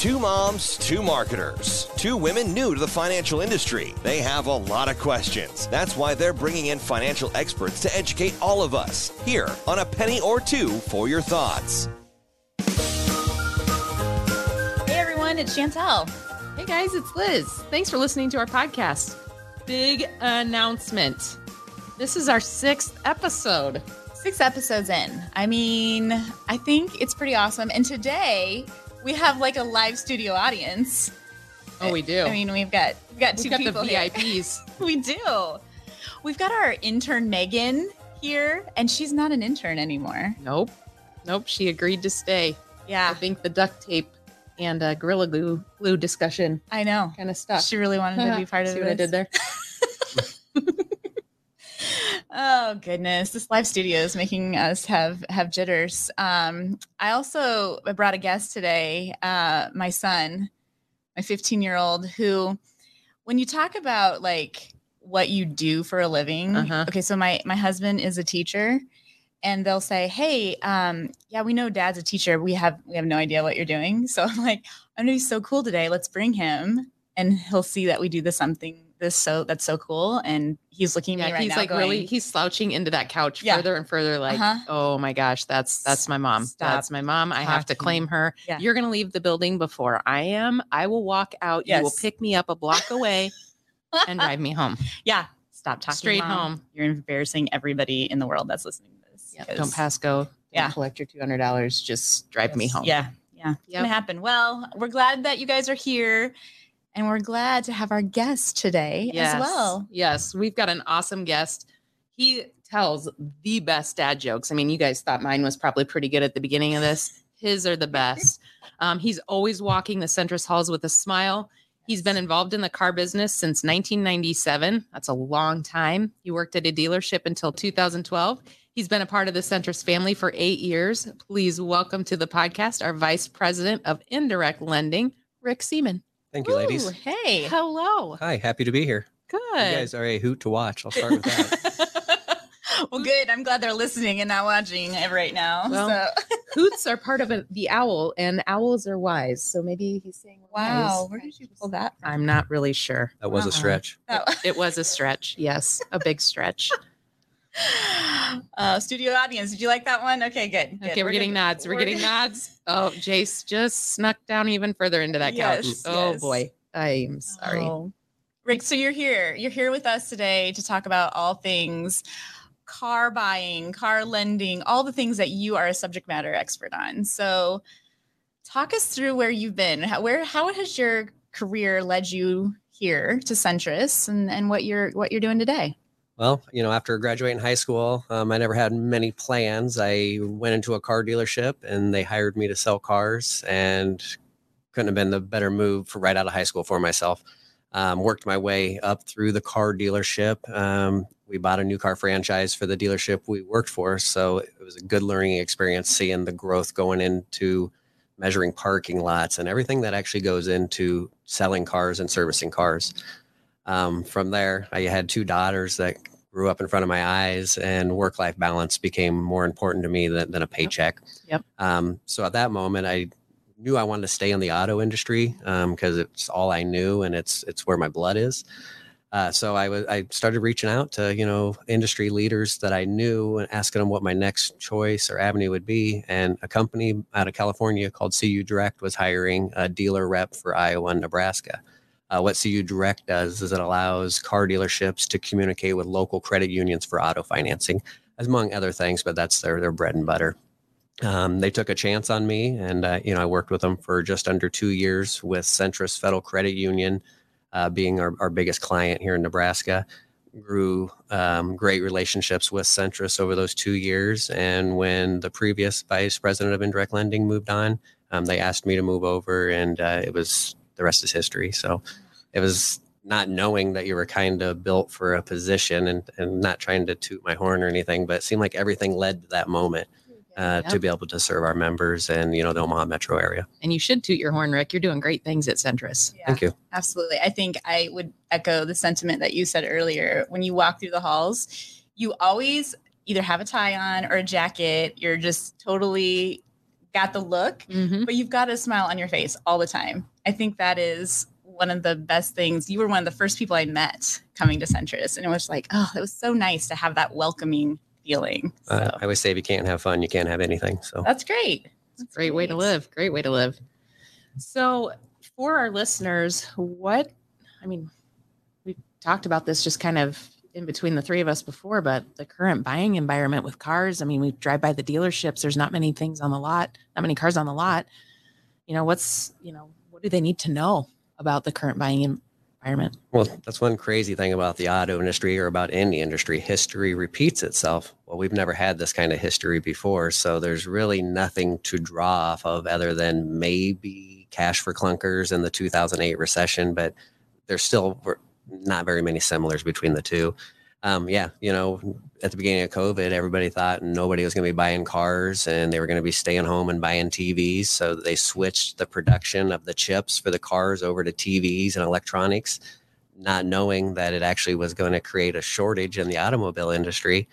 Two moms, two marketers, two women new to the financial industry. They have a lot of questions. That's why they're bringing in financial experts to educate all of us here on A Penny or Two for Your Thoughts. Hey everyone, it's Chantel. Hey guys, it's Liz. Thanks for listening to our podcast. Big announcement. This is our sixth episode. Six episodes in. I mean, I think it's pretty awesome. And today we have like a live studio audience. Oh, we do. I mean, we've got we've got We've two got people the. VIPs. we do. We've got our intern Megan here, and she's not an intern anymore. nope. Nope. She agreed to stay. Yeah, I think the duct tape and uh, Gorilla Glue, glue discussion I know. kind of stuff. She really wanted to be part of See this. what I did there? Oh goodness, this live studio is making us have have jitters. Um, I also brought a guest today, uh, my son, my 15 year old, who, when you talk about like what you do for a living, Uh-huh. okay, so my my husband is a teacher, and they'll say, "Hey, um, yeah, we know Dad's a teacher. We have we have no idea what you're doing." So I'm like, "I'm gonna be so cool today. Let's bring him." And he'll see that we do the something this so that's so cool, and he's looking at me right he's now. like going, really he's slouching into that couch Yeah. further and further like Uh-huh. oh my gosh that's that's my mom Stop that's my mom i have to claim her Yeah. you're going to leave the building before i am i will walk out you will pick me up a block away and drive me home Yeah. Stop talking. Straight Mom. home. You're embarrassing everybody in the world that's listening to this. Yep, don't pass go Yeah. yeah collect your $200 just drive me home Yeah. Yeah. It's Yep. gonna happen. Well, we're glad that you guys are here. And we're glad to have our guest today yes as well. yes we've got an awesome guest he tells the best dad jokes i mean you guys thought mine was probably pretty good at the beginning of this his are the best um, he's always walking the Centris halls with a smile He's been involved in the car business since 1997. That's a long time. He worked at a dealership until 2012. He's been a part of the Centris family for eight years. Please welcome to the podcast our Vice President of Indirect Lending, Rick Seamann. Thank you, ladies. Hey. Hello. Hi, happy to be here. Good. You guys are a hoot to watch. I'll start with that. well, good. I'm glad they're listening and not watching it right now. Well, so. Hoots are part of a, the owl, and owls are wise. So maybe he's saying, Wow. wise. Where did you pull that from? I'm not really sure. That was Uh-uh. a stretch. Oh. It was a stretch. Yes, a big stretch. Uh, studio audience, did you like that one? Okay, good. good. Okay, we're, getting gonna- nods. We're, getting gonna- nods. Oh, Jace just snuck down even further into that couch. Yes, Oh yes. boy, I'm sorry. Oh. Rick, so you're here. You're here with us today to talk about all things car buying, car lending, all the things that you are a subject matter expert on. So, talk us through where you've been. How, where how has your career led you here to Centris and and what you're what you're doing today? Well, you know, after graduating high school, um, I never had many plans. I went into a car dealership and they hired me to sell cars, and couldn't have been the better move for right out of high school for myself. Um, worked my way up through the car dealership. Um, we bought a new car franchise for the dealership we worked for, so it was a good learning experience seeing the growth going into measuring parking lots and everything that actually goes into selling cars and servicing cars. Um, from there, I had two daughters that grew up in front of my eyes, and work life balance became more important to me than, than a paycheck. Yep. Um, so at that moment, I knew I wanted to stay in the auto industry because it's all I knew and it's it's where my blood is. Uh, so I was I started reaching out to you know industry leaders that I knew and asking them what my next choice or avenue would be. And a company out of California called CU Direct was hiring a dealer rep for Iowa and Nebraska. Uh, what CU Direct does is it allows car dealerships to communicate with local credit unions for auto financing, among other things, but that's their their bread and butter. Um, they took a chance on me, and uh, you know I worked with them for just under two years with Centris Federal Credit Union, uh, being our, our biggest client here in Nebraska. Grew um, great relationships with Centris over those two years, and when the previous vice president of indirect lending moved on, um, they asked me to move over, and uh, it was the rest is history. So it was not knowing that you were kind of built for a position and, and not trying to toot my horn or anything, but it seemed like everything led to that moment uh, to be able to serve our members and, you know, the Omaha metro area. And you should toot your horn, Rick. You're doing great things at Centris. Yeah. Thank you. Absolutely. I think I would echo the sentiment that you said earlier. When you walk through the halls, you always either have a tie on or a jacket. You're just totally got the look, Mhm. but you've got a smile on your face all the time. I think that is one of the best things. You were one of the first people I met coming to Centris, and it was like, oh, it was so nice to have that welcoming feeling. So Uh, I always say if you can't have fun, you can't have anything. So that's great. That's Great way to live. Great way to live. So, for our listeners, what I mean, we talked about this just kind of in between the three of us before, but the current buying environment with cars. I mean, we drive by the dealerships. There's not many things on the lot, not many cars on the lot. You know, what's you know, what do they need to know about the current buying environment? Well, that's one crazy thing about the auto industry or about any industry. History repeats itself. Well, we've never had this kind of history before. So there's really nothing to draw off of other than maybe cash for clunkers in the 2008 recession, but there's still not very many similars between the two. Um, yeah, you know, at the beginning of COVID, everybody thought nobody was going to be buying cars and they were going to be staying home and buying TVs. So they switched the production of the chips for the cars over to TVs and electronics, not knowing that it actually was going to create a shortage in the automobile industry.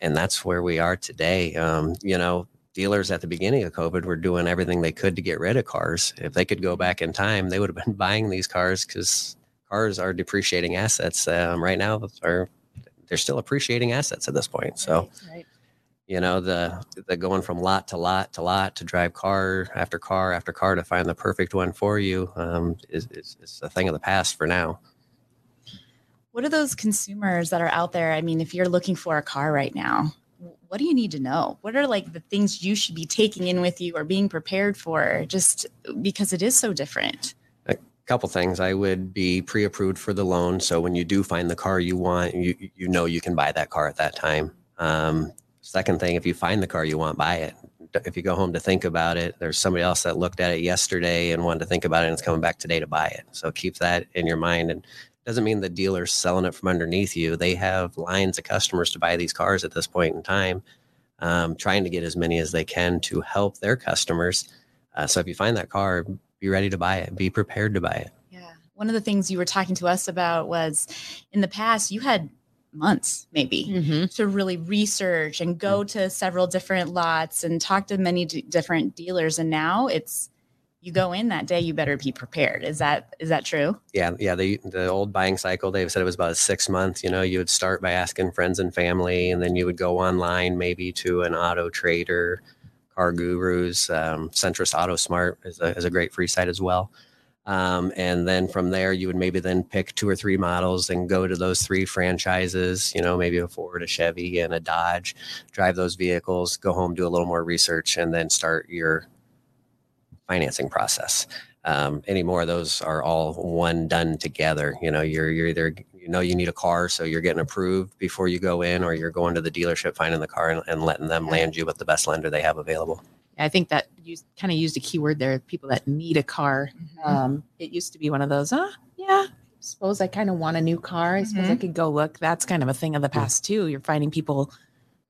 And that's where we are today. Um, you know, dealers at the beginning of COVID were doing everything they could to get rid of cars. If they could go back in time, they would have been buying these cars because cars are depreciating assets. Um, right now, are they're still appreciating assets at this point. So right. you know the the going from lot to lot to lot to drive car after car after car to find the perfect one for you um, is, is, is a thing of the past for now. What are those consumers that are out there? I mean, if you're looking for a car right now, what do you need to know? What are like the things you should be taking in with you or being prepared for just because it is so different? Couple things. I would be pre-approved for the loan so when you do find the car you want you you know you can buy that car at that time. Um, second thing if you find the car you want buy it. If you go home to think about it there's somebody else that looked at it yesterday and wanted to think about it and it's coming back today to buy it. So keep that in your mind and doesn't mean the dealer's selling it from underneath you. They have lines of customers to buy these cars at this point in time um, trying to get as many as they can to help their customers. Uh, so if you find that car be ready to buy it be prepared to buy it Yeah. One of the things you were talking to us about was in the past, you had months maybe Mm-hmm. to really research and go to several different lots and talk to many d- different dealers. And now it's, you go in that day, you better be prepared. Is that, is that true? yeah yeah the the old buying cycle they said it was about six months you know you would start by asking friends and family and then you would go online maybe to an auto trader CarGurus um, centris auto smart is a, is a great free site as well um, and then from there you would maybe then pick two or three models and go to those three franchises you know maybe a ford a chevy and a dodge drive those vehicles go home do a little more research and then start your financing process um, anymore. Those are all one done together. You know, you're you're either you know you need a car, so you're getting approved before you go in, or you're going to the dealership, finding the car, and, and letting them land you with the best lender they have available. I think that you kind of used a keyword there. People that need a car. Um, it used to be one of those. Ah, yeah. Suppose I kind of want a new car. I suppose I could go look. That's kind of a thing of the past too. You're finding people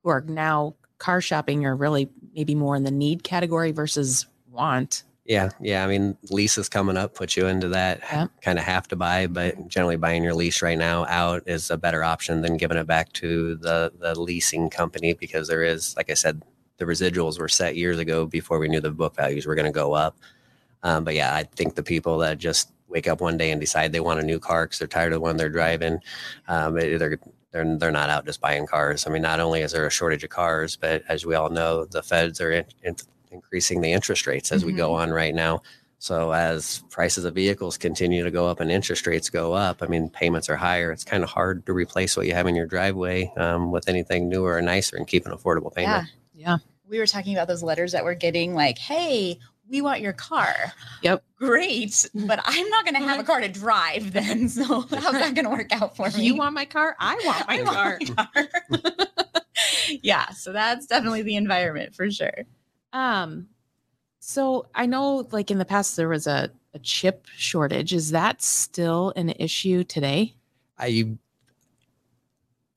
who are now car shopping are really maybe more in the need category versus want. Yeah, yeah. I mean, leases coming up put you into that Yeah. kind of have to buy, but generally buying your lease right now out is a better option than giving it back to the the leasing company because there is, like I said, the residuals were set years ago before we knew the book values were going to go up. Um, but yeah, I think the people that just wake up one day and decide they want a new car because they're tired of the one they're driving, um, they're they're they're not out just buying cars. I mean, not only is there a shortage of cars, but as we all know, the feds are in, in, increasing the interest rates as we go on right now. So as prices of vehicles continue to go up and interest rates go up, I mean, payments are higher. It's kind of hard to replace what you have in your driveway um, with anything newer or nicer and keep an affordable payment. Yeah. We were talking about those letters that we're getting like, hey, we want your car. Yep. Great. But I'm not going to have a car to drive then. So how's that going to work out for me? You want my car? I want my I car. want my car. yeah. So that's definitely the environment for sure. Um, so I know like in the past there was a, a chip shortage. Is that still an issue today? I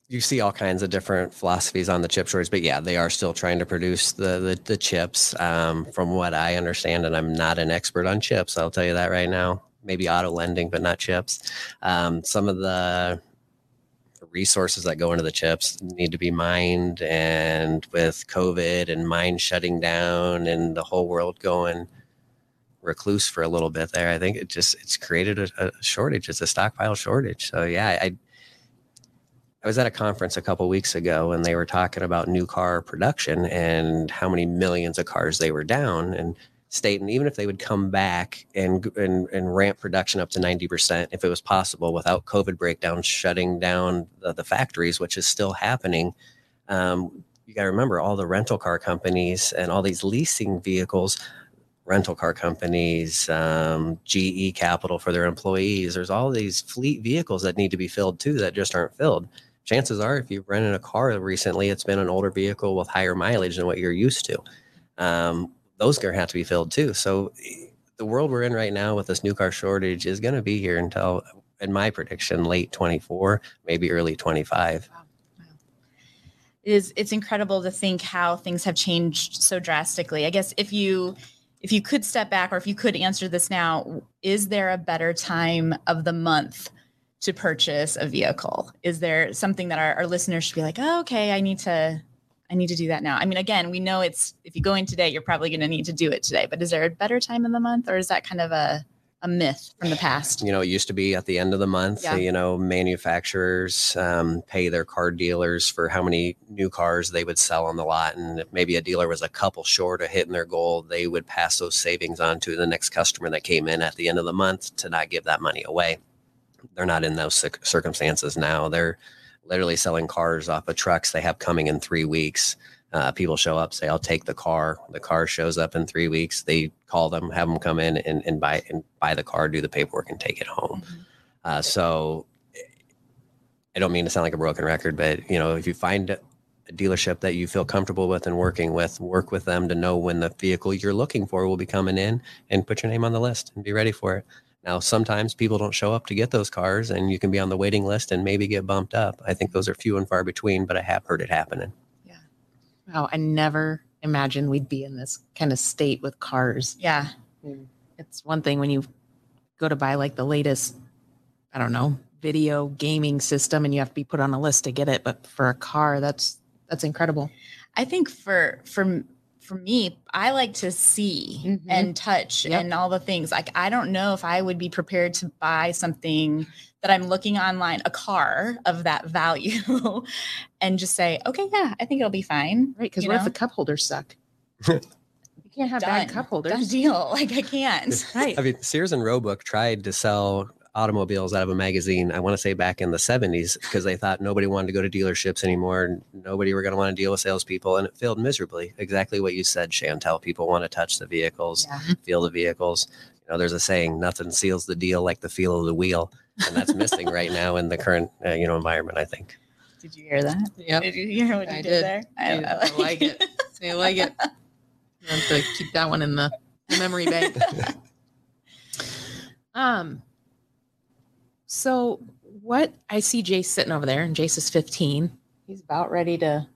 you see all kinds of different philosophies on the chip shortage, but yeah, they are still trying to produce the the, the chips. Um, from what I understand, and I'm not an expert on chips, I'll tell you that right now. Maybe auto lending, but not chips. Um, some of the resources that go into the chips need to be mined and with covid and mines shutting down and the whole world going recluse for a little bit there i think it just it's created a, a shortage. It's a stockpile shortage. So yeah i I was at a conference a couple weeks ago and they were talking about new car production and how many millions of cars they were down and stating even if they would come back and and, and ramp production up to 90% if it was possible without covid breakdown shutting down the, the factories which is still happening um, you got to remember all the rental car companies and all these leasing vehicles rental car companies um, ge capital for their employees there's all these fleet vehicles that need to be filled too that just aren't filled. Chances are if you've rented a car recently it's been an older vehicle with higher mileage than what you're used to. Um, those are have to be filled too. So the world we're in right now with this new car shortage is going to be here until in my prediction late 24 maybe early 25 it is it's incredible to think how things have changed so drastically. I guess if you if you could step back or if you could answer this now is there a better time of the month to purchase a vehicle? Is there something that our, our listeners should be like oh, okay i need to i need to do that now. I mean again we know it's if you go in today you're probably going to need to do it today but is there a better time in the month or is that kind of a a myth from the past? You know it used to be at the end of the month Yeah. you know manufacturers um, pay their car dealers for how many new cars they would sell on the lot and if maybe a dealer was a couple short of hitting their goal they would pass those savings on to the next customer that came in at the end of the month to not give that money away. They're not in those circumstances now. They're literally selling cars off of trucks they have coming in three weeks. Uh, people show up say i'll take the car. The car shows up in three weeks. They call them have them come in and, and buy and buy the car do the paperwork and take it home. Uh, so I don't mean to sound like a broken record, but you know, if you find a dealership that you feel comfortable with and working with, work with them to know when the vehicle you're looking for will be coming in and put your name on the list and be ready for it. Now, sometimes people don't show up to get those cars and you can be on the waiting list and maybe get bumped up. I think those are few and far between, but I have heard it happening. Yeah. Wow, I never imagined we'd be in this kind of state with cars. yeah hmm. It's one thing when you go to buy like the latest, I don't know, video gaming system and you have to be put on a list to get it, but for a car, that's that's incredible. I think for for for me, I like to see Mhm. and touch Yep. and all the things. Like I don't know if I would be prepared to buy something that I'm looking online, a car of that value, and just say, okay, yeah, I think it'll be fine. Right. Because You what if the cup holders suck? you can't have bad Done. cup Done deal. Like I can't. Right. I mean, Sears and Roebuck tried to sell automobiles out of a magazine, I want to say back in the 70s, because they thought nobody wanted to go to dealerships anymore. and Nobody were going to want to deal with salespeople, and it failed miserably. Exactly what you said, Chantel. People want to touch the vehicles, Yeah. feel the vehicles. You know, there's a saying, nothing seals the deal like the feel of the wheel. And that's missing right now in the current, uh, you know, environment, I think. Did you hear that? Yep. Did you hear what you I did, did. there? I, I like it. I like it. I have to keep that one in the, the memory bank. um. So what I see Jace sitting over there, and Jace is 15. He's about ready to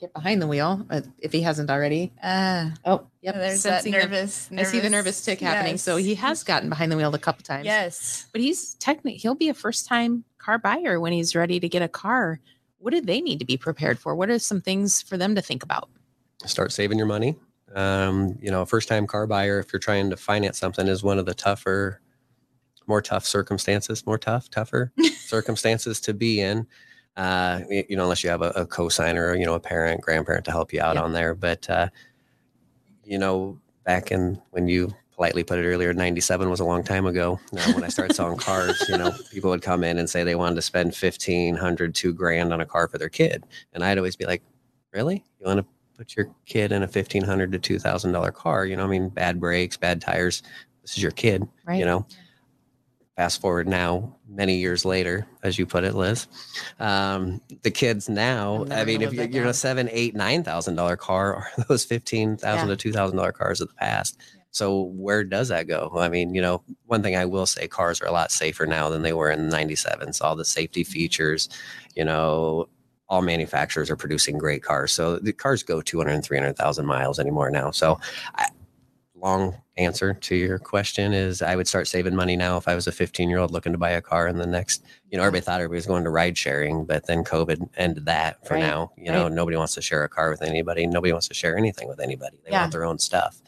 get behind the wheel, uh, if he hasn't already. Uh, Oh, yep. there's sensing that the- nervous, I see the nervous tick happening. So he has gotten behind the wheel a couple times. Yes. But he's technically he'll be a first time car buyer when he's ready to get a car. What do they need to be prepared for? What are some things for them to think about? start saving your money. Um, you know, a first time car buyer, if you're trying to finance something, is one of the tougher, more tough circumstances, more tough, tougher circumstances to be in. Uh, you know, unless you have a, a co-signer or, you know, a parent, grandparent to help you out Yeah. on there. But, uh, you know, back in when you politely put it earlier, 97 was a long time ago. Now, when I started selling cars, you know, people would come in and say they wanted to spend 1500, two grand on a car for their kid. And I'd always be like, really? You want to put your kid in a fifteen hundred to two thousand dollar car. You know, I mean, bad brakes, bad tires. This is your kid. Right. You know. Fast forward now, many years later, as you put it, Liz. Um, the kids now. I mean, if you're, you're in a seven, eight, nine thousand dollar car, are those fifteen thousand Yeah. to two thousand dollar cars of the past? So where does that go? I mean, you know, one thing I will say, cars are a lot safer now than they were in '97. So all the safety features, you know, all manufacturers are producing great cars. So the cars go 200 and 300,000 miles anymore now. So I, long answer to your question is I would start saving money now if I was a 15 year old looking to buy a car in the next, you know, everybody thought everybody was going to ride sharing, but then COVID ended that for Right, now. You know, nobody wants to share a car with anybody. Nobody wants to share anything with anybody. They Yeah. want their own stuff.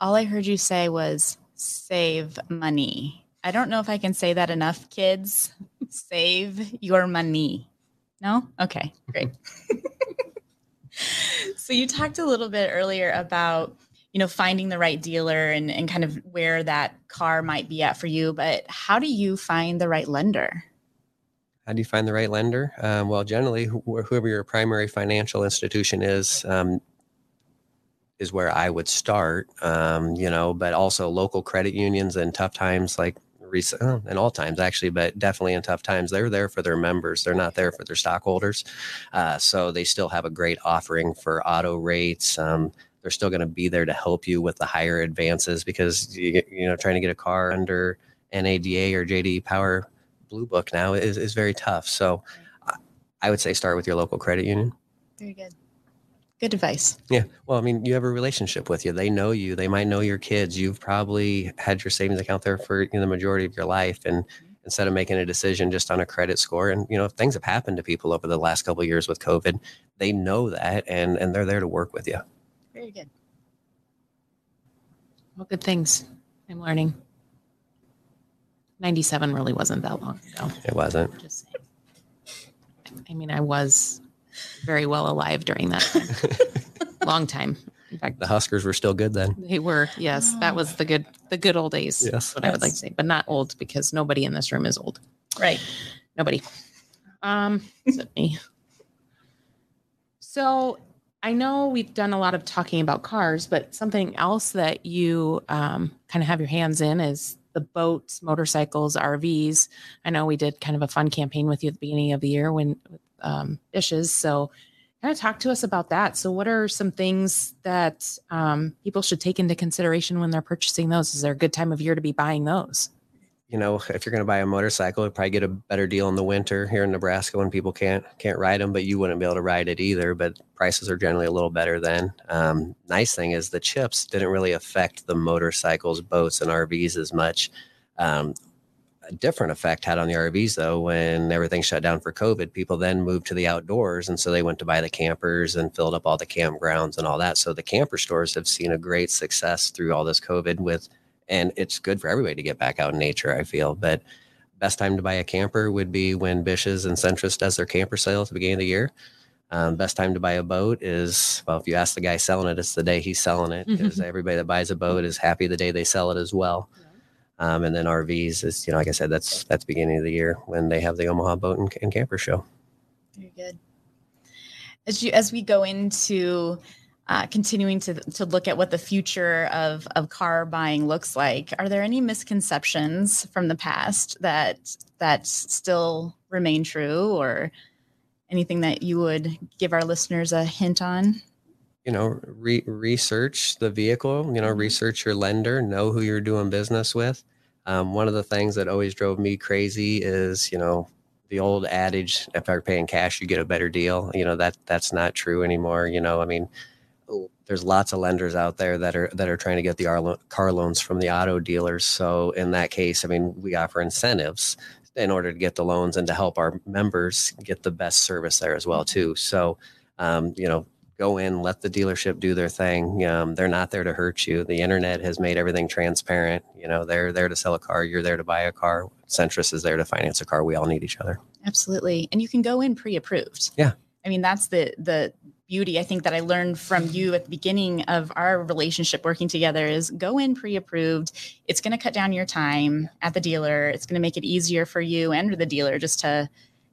All I heard you say was save money. I don't know if I can say that enough, kids. save your money. No? Okay, great. so you talked a little bit earlier about you know finding the right dealer and, and kind of where that car might be at for you but how do you find the right lender How do you find the right lender? Um, well, generally, wh- whoever your primary financial institution is, um, is where I would start. Um, you know, but also local credit unions in tough times, like recent, oh, in all times actually, but definitely in tough times, they're there for their members. They're not there for their stockholders. Uh, so they still have a great offering for auto rates. Um, they're still going to be there to help you with the higher advances because you, you know trying to get a car under NADA or JD Power Blue Book now is, is very tough. So I- would say start with your local credit union. very good good advice Yeah. Well, I mean, you have a relationship with you. They know you. They might know your kids. You've probably had your savings account there for you know, the majority of your life. And instead of making a decision just on a credit score, and you know, things have happened to people over the last couple of years with COVID, they know that and and they're there to work with you. Very good Well, good things I'm learning. 97 really wasn't that long ago. It wasn't. Just saying. I mean, I was very well alive during that time. long time. In fact, The Huskers were still good then. they were. Yes, that was the good the good old days. Yes. That's what I would like to say, but not old because nobody in this room is old. right Nobody. Um, except me. So I know we've done a lot of talking about cars, but something else that you um, kind of have your hands in is the boats, motorcycles, RVs. I know we did kind of a fun campaign with you at the beginning of the year when um, Bish's. So kind of talk to us about that. So what are some things that um, people should take into consideration when they're purchasing those? Is there a good time of year to be buying those? You know, if you're going to buy a motorcycle, you'd probably get a better deal in the winter here in Nebraska when people can't can't ride them, but you wouldn't be able to ride it either. But prices are generally a little better then. Um, nice thing is the chips didn't really affect the motorcycles, boats, and RVs as much. Um, a different effect had on the RVs though when everything shut down for COVID. People then moved to the outdoors, and so they went to buy the campers and filled up all the campgrounds and all that. So the camper stores have seen a great success through all this COVID with and it's good for everybody to get back out in nature i feel. But best time to buy a camper would be when Bish's and Centris does their camper sale at the beginning of the year. Um, best time to buy a boat is well if you ask the guy selling it it's the day he's selling it because everybody that buys a boat is happy the day they sell it as well. Um, and then rvs is you know like i said that's that's beginning of the year when they have the omaha boat and, and camper show. Very good. As you as we go into uh, continuing to to look at what the future of of car buying looks like, are there any misconceptions from the past that that still remain true, or anything that you would give our listeners a hint on? you know re- research the vehicle you know research your lender know who you're doing business with. Um, one of the things that always drove me crazy is you know the old adage if you're paying cash you get a better deal. You know that that's not true anymore you know i mean there's lots of lenders out there that are that are trying to get the car loans from the auto dealers so in that case i mean we offer incentives in order to get the loans and to help our members get the best service there as well too so um, you know go in, let the dealership do their thing. Um, they're not there to hurt you. The internet has made everything transparent. You know, they're there to sell a car. You're there to buy a car. Centris is there to finance a car. We all need each other. Absolutely, and you can go in pre-approved. Yeah. I mean that's the the beauty I think that I learned from you at the beginning of our relationship working together is go in pre-approved. It's going to cut down your time at the dealer. It's going to make it easier for you and the dealer just to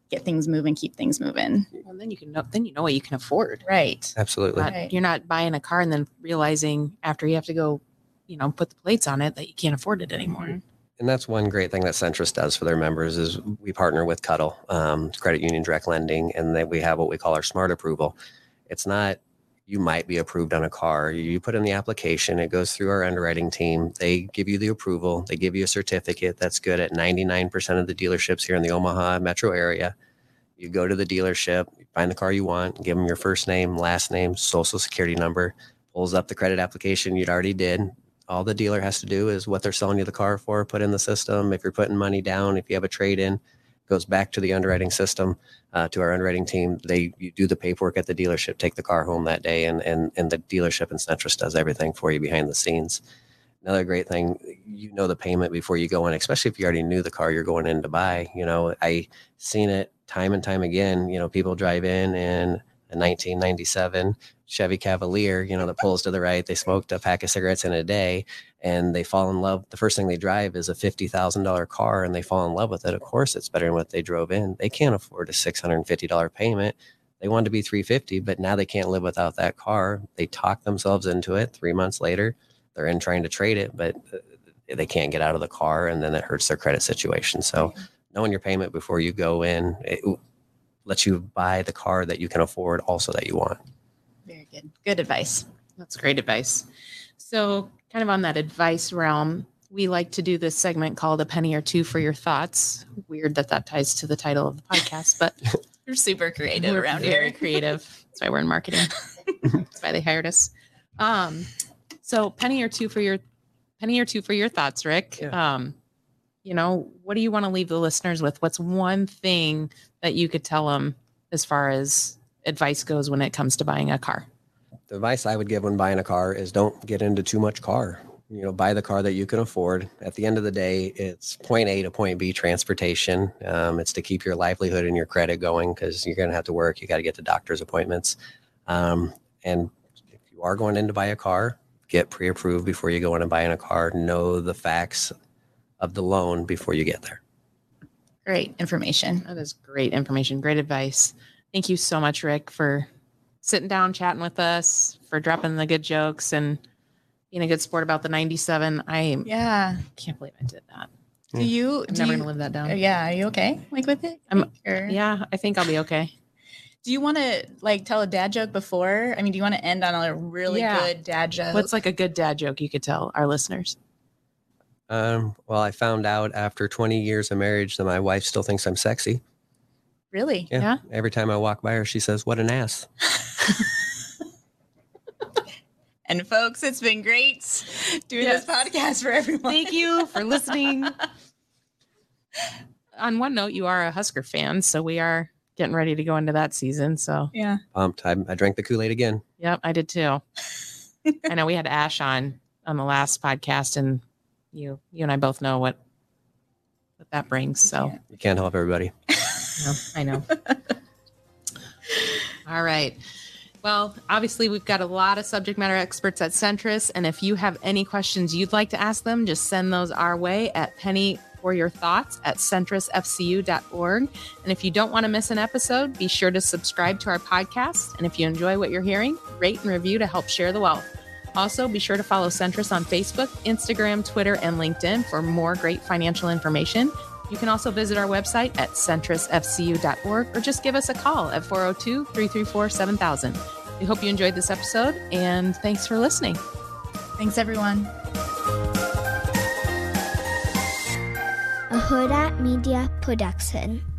get things moving, keep things moving. Well, then you can know, then you know what you can afford. Right. Absolutely. Not- Right. You're not buying a car and then realizing after you have to go, you know, put the plates on it that you can't afford it anymore. And that's one great thing that Centris does for their members is we partner with CUDL, um, Credit Union Direct Lending, and then we have what we call our Smart Approval. It's not you might be approved on a car. You put in the application, it goes through our underwriting team. They give you the approval. They give you a certificate that's good at 99% of the dealerships here in the Omaha metro area. You go to the dealership, find the car you want, give them your first name, last name, social security number, pulls up the credit application you'd already did, all the dealer has to do is what they're selling you the car for, put in the system. If you're putting money down, if you have a trade in, goes back to the underwriting system, uh, to our underwriting team. They do the paperwork at the dealership, take the car home that day, and and and the dealership in Centris does everything for you behind the scenes. Another great thing, you know the payment before you go in, especially if you already knew the car you're going in to buy. You know, I seen it time and time again. You know, people drive in and a 1997 Chevy Cavalier, you know, that pulls to the right. They smoked a pack of cigarettes in a day and they fall in love. The first thing they drive is a $50,000 car and they fall in love with it. Of course, it's better than what they drove in. They can't afford a $650 payment. They wanted to be 350, but now they can't live without that car. They talk themselves into it. Three months later, they're in trying to trade it, but uh, they can't get out of the car and then it hurts their credit situation. So knowing your payment before you go in, it lets you buy the car that you can afford also that you want. Very good. Good advice. That's great advice. So, kind of on that advice realm, we like to do this segment called a penny or two for your thoughts. Weird that that ties to the title of the podcast, but You're super creative we're around very here. Very creative. That's why we're in marketing. That's why they hired us. Um, so penny or two for your penny or two for your thoughts, Rick. Yeah. Um, you know, what do you want to leave the listeners with? What's one thing that you could tell them as far as advice goes when it comes to buying a car? The advice I would give when buying a car is don't get into too much car. You know, buy the car that you can afford. At the end of the day, it's point A to point B transportation. Um, it's to keep your livelihood and your credit going because you're going to have to work. You got to get to doctor's appointments. Um, and if you are going in to buy a car, get pre approved before you go in and buying a car. Know the facts of the loan before you get there. Great information. That is great information, great advice. Thank you so much, Rick, for sitting down, chatting with us, for dropping the good jokes and being a good sport about the 97. I Yeah. can't believe I did that. Do you? I'm do never you- going to live that down. yeah. Are you okay? Like with it? I'm- Or- Yeah, I think I'll be okay. Do you want to like tell a dad joke before? I mean, do you want to end on a really Yeah. good dad joke? What's like a good dad joke you could tell our listeners? Um, well, I found out after 20 years of marriage that my wife still thinks I'm sexy. really? Yeah. Yeah. Every time I walk by her, she says, What an ass. And folks, it's been great doing Yes. this podcast for everyone. Thank you for listening. On one note, you are a Husker fan, so we are getting ready to go into that season. So, Yeah. Pumped. I, I drank the Kool Aid again. yep, I did too. I know we had Ash on on the last podcast, and you you and I both know what what that brings. So, You can't help everybody. Yeah, I know. All right. Well, obviously, we've got a lot of subject matter experts at Centris. And if you have any questions you'd like to ask them, just send those our way at penny for your thoughts at centrisfcu.org. And if you don't want to miss an episode, be sure to subscribe to our podcast. And if you enjoy what you're hearing, rate and review to help share the wealth. Also, be sure to follow Centris on Facebook, Instagram, Twitter, and LinkedIn for more great financial information. You can also visit our website at centrisfcu.org or just give us a call at 402 334 7000. We hope you enjoyed this episode and thanks for listening. Thanks, everyone. a Hurrdat Media Production.